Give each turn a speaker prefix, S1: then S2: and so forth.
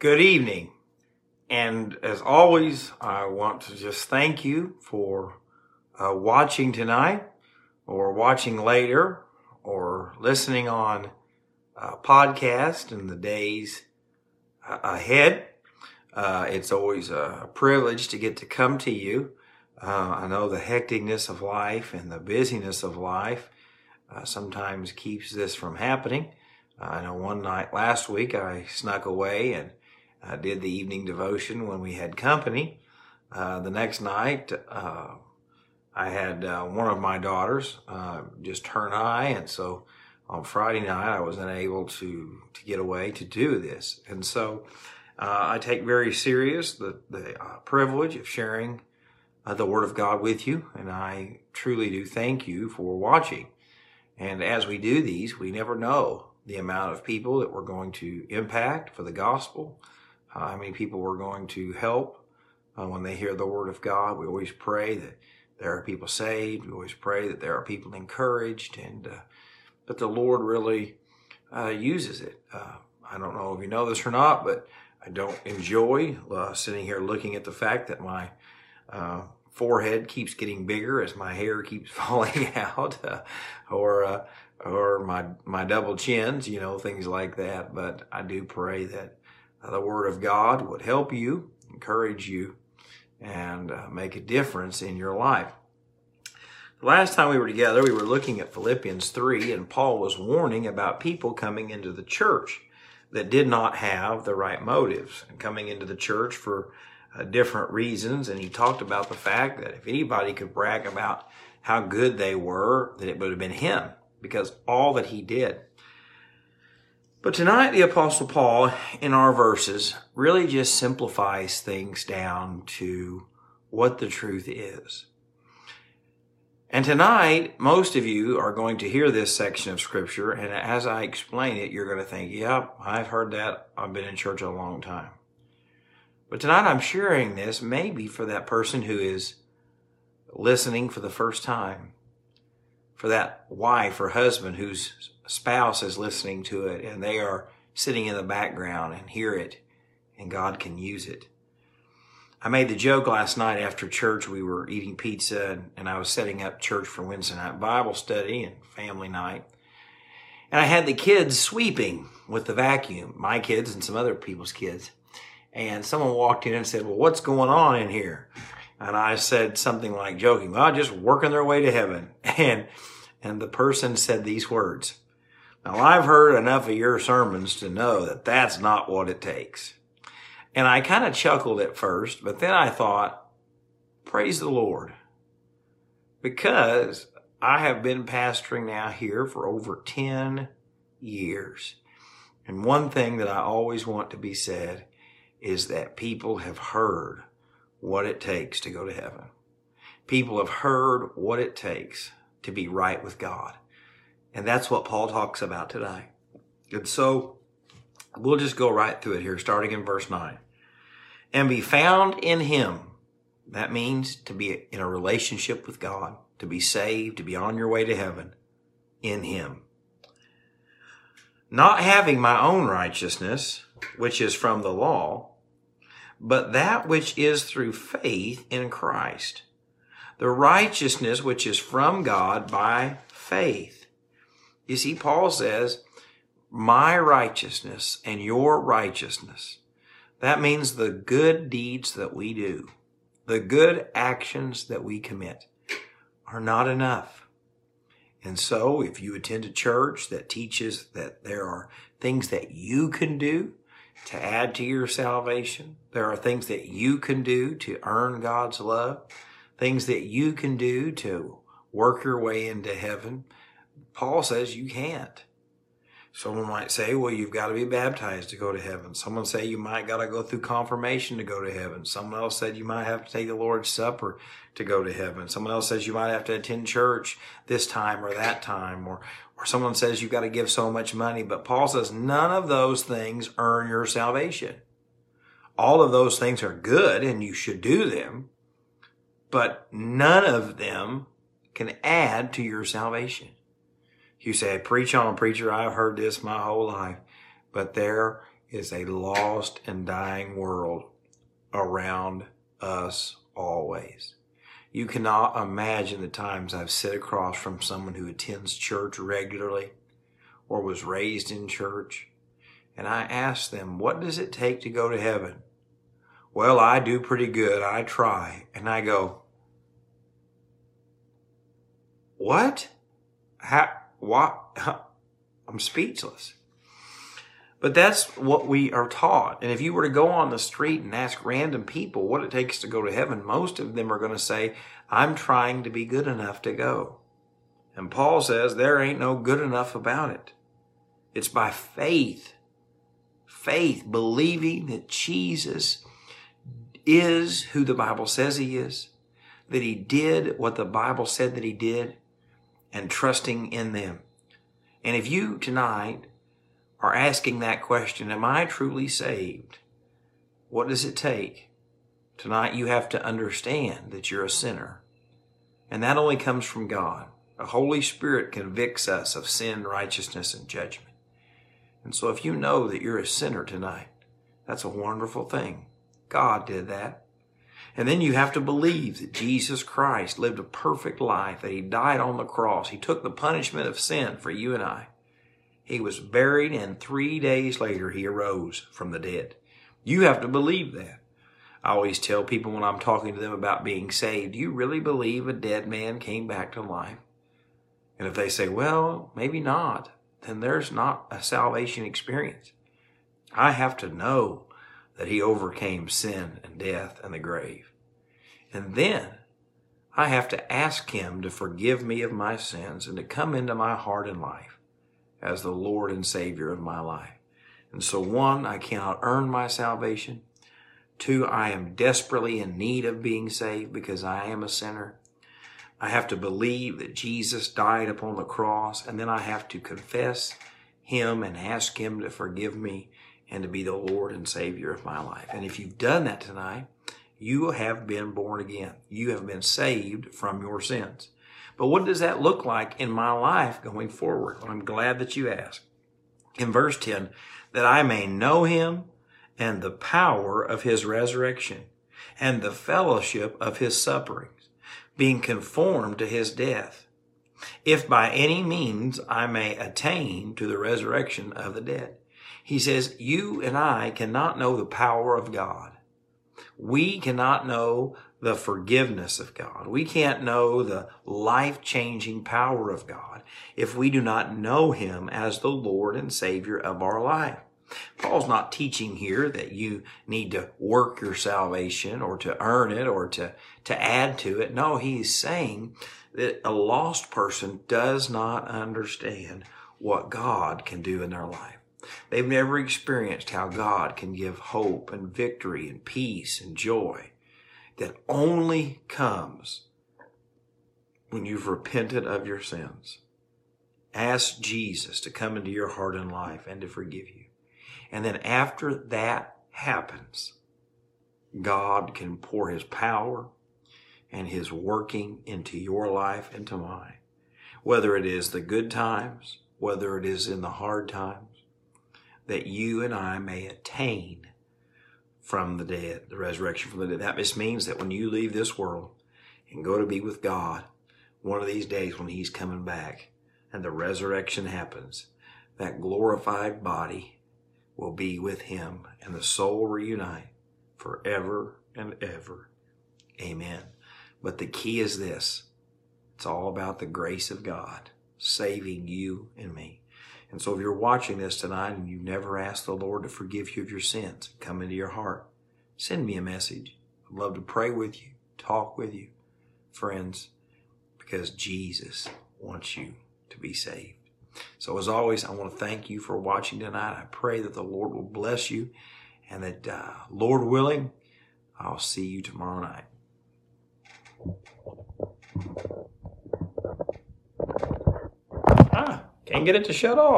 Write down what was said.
S1: Good evening. And as always, I want to just thank you for uh, watching tonight or watching later or listening on uh, podcast in the days uh, ahead. Uh, it's always a privilege to get to come to you. Uh, I know the hecticness of life and the busyness of life sometimes keeps this from happening. I know one night last week I snuck away and I did the evening devotion when we had company. Uh, the next night, uh, I had uh, one of my daughters uh, just turn high, and so on Friday night I was unable to to get away to do this. And so uh, I take very serious the the uh, privilege of sharing the Word of God with you, and I truly do thank you for watching. And as we do these, we never know the amount of people that we're going to impact for the gospel how many people we're going to help uh, when they hear the word of God. We always pray that there are people saved. We always pray that there are people encouraged and uh, that the Lord really uh, uses it. Uh, I don't know if you know this or not, but I don't enjoy uh, sitting here looking at the fact that my forehead keeps getting bigger as my hair keeps falling out, or or my my double chins, you know, things like that. But I do pray that the Word of God would help you, encourage you, and uh, make a difference in your life. The last time we were together, we were looking at Philippians 3, and Paul was warning about people coming into the church that did not have the right motives and coming into the church for uh, different reasons. And he talked about the fact that if anybody could brag about how good they were, that it would have been him because all that he did but tonight, the Apostle Paul, in our verses, really just simplifies things down to what the truth is. And tonight, most of you are going to hear this section of Scripture, and as I explain it, you're going to think, yep, I've heard that. I've been in church a long time. But tonight, I'm sharing this maybe for that person who is listening for the first time, for that wife or husband whose spouse is listening to it and they are sitting in the background and hear it and God can use it. I made the joke last night after church. We were eating pizza and I was setting up church for Wednesday night Bible study and family night. And I had the kids sweeping with the vacuum, my kids and some other people's kids. And someone walked in and said, well, what's going on in here? And I said something like joking, well, just working their way to heaven. And, and the person said these words. Now, I've heard enough of your sermons to know that that's not what it takes. And I kind of chuckled at first, but then I thought, praise the Lord. Because I have been pastoring now here for over 10 years. And one thing that I always want to be said is that people have heard what it takes to go to heaven. People have heard what it takes to be right with God. And that's what Paul talks about today. And so we'll just go right through it here, starting in verse 9. And be found in him. That means to be in a relationship with God, to be saved, to be on your way to heaven in him. Not having my own righteousness, which is from the law, but that which is through faith in Christ. The righteousness which is from God by faith. You see, Paul says, my righteousness and your righteousness. That means the good deeds that we do, the good actions that we commit are not enough. And so if you attend a church that teaches that there are things that you can do to add to your salvation, there are things that you can do to earn God's love, things that you can do to work your way into heaven, Paul says you can't. Someone might say, well, you've got to be baptized to go to heaven. Someone say you might got to go through confirmation to go to heaven. Someone else said you might have to take the Lord's Supper to go to heaven. Someone else says you might have to attend church this time or that time. Or, or someone says you've got to give so much money. But Paul says none of those things earn your salvation. All of those things are good and you should do them, but none of them can add to your salvation. You say, preach on, preacher, I've heard this my whole life. But there is a lost and dying world around us always. You cannot imagine the times I've sit across from someone who attends church regularly or was raised in church, and I ask them, What does it take to go to heaven? Well, I do pretty good. I try. And I go, What? How? What? I'm speechless. But that's what we are taught. And if you were to go on the street and ask random people what it takes to go to heaven, most of them are going to say, I'm trying to be good enough to go. And Paul says there ain't no good enough about it. It's by faith. Faith, believing that Jesus is who the Bible says he is, that he did what the Bible said that he did, and trusting in them. And if you tonight are asking that question, Am I truly saved? What does it take? Tonight you have to understand that you're a sinner. And that only comes from God. The Holy Spirit convicts us of sin, righteousness, and judgment. And so if you know that you're a sinner tonight, that's a wonderful thing. God did that. And then you have to believe that Jesus Christ lived a perfect life, that he died on the cross. He took the punishment of sin for you and I. He was buried, and three days later, he arose from the dead. You have to believe that. I always tell people when I'm talking to them about being saved, do you really believe a dead man came back to life? And if they say, well, maybe not, then there's not a salvation experience. I have to know that he overcame sin and death and the grave. And then I have to ask him to forgive me of my sins and to come into my heart and life as the Lord and Savior of my life. And so, one, I cannot earn my salvation. Two, I am desperately in need of being saved because I am a sinner. I have to believe that Jesus died upon the cross, and then I have to confess Him and ask Him to forgive me and to be the Lord and Savior of my life. And if you've done that tonight, you have been born again. You have been saved from your sins. But what does that look like in my life going forward? Well, I'm glad that you asked. In verse 10, that I may know him and the power of his resurrection and the fellowship of his sufferings, being conformed to his death, if by any means I may attain to the resurrection of the dead. He says, you and I cannot know the power of God. We cannot know the forgiveness of God. We can't know the life changing power of God if we do not know Him as the Lord and Savior of our life. Paul's not teaching here that you need to work your salvation or to earn it or to, to add to it. No, he's saying that a lost person does not understand what God can do in their life. They've never experienced how God can give hope and victory and peace and joy that only comes when you've repented of your sins. Ask Jesus to come into your heart and life and to forgive you. And then after that happens, God can pour his power and his working into your life and to mine. Whether it is the good times, whether it is in the hard times, that you and I may attain from the dead, the resurrection from the dead. That just means that when you leave this world and go to be with God, one of these days when He's coming back and the resurrection happens, that glorified body will be with Him and the soul reunite forever and ever. Amen. But the key is this. It's all about the grace of God saving you and me. And so if you're watching this tonight and you've never asked the Lord to forgive you of your sins, come into your heart, send me a message. I'd love to pray with you, talk with you, friends, because Jesus wants you to be saved. So as always, I want to thank you for watching tonight. I pray that the Lord will bless you and that, uh, Lord willing, I'll see you tomorrow night. Ah. Can't get it to shut off.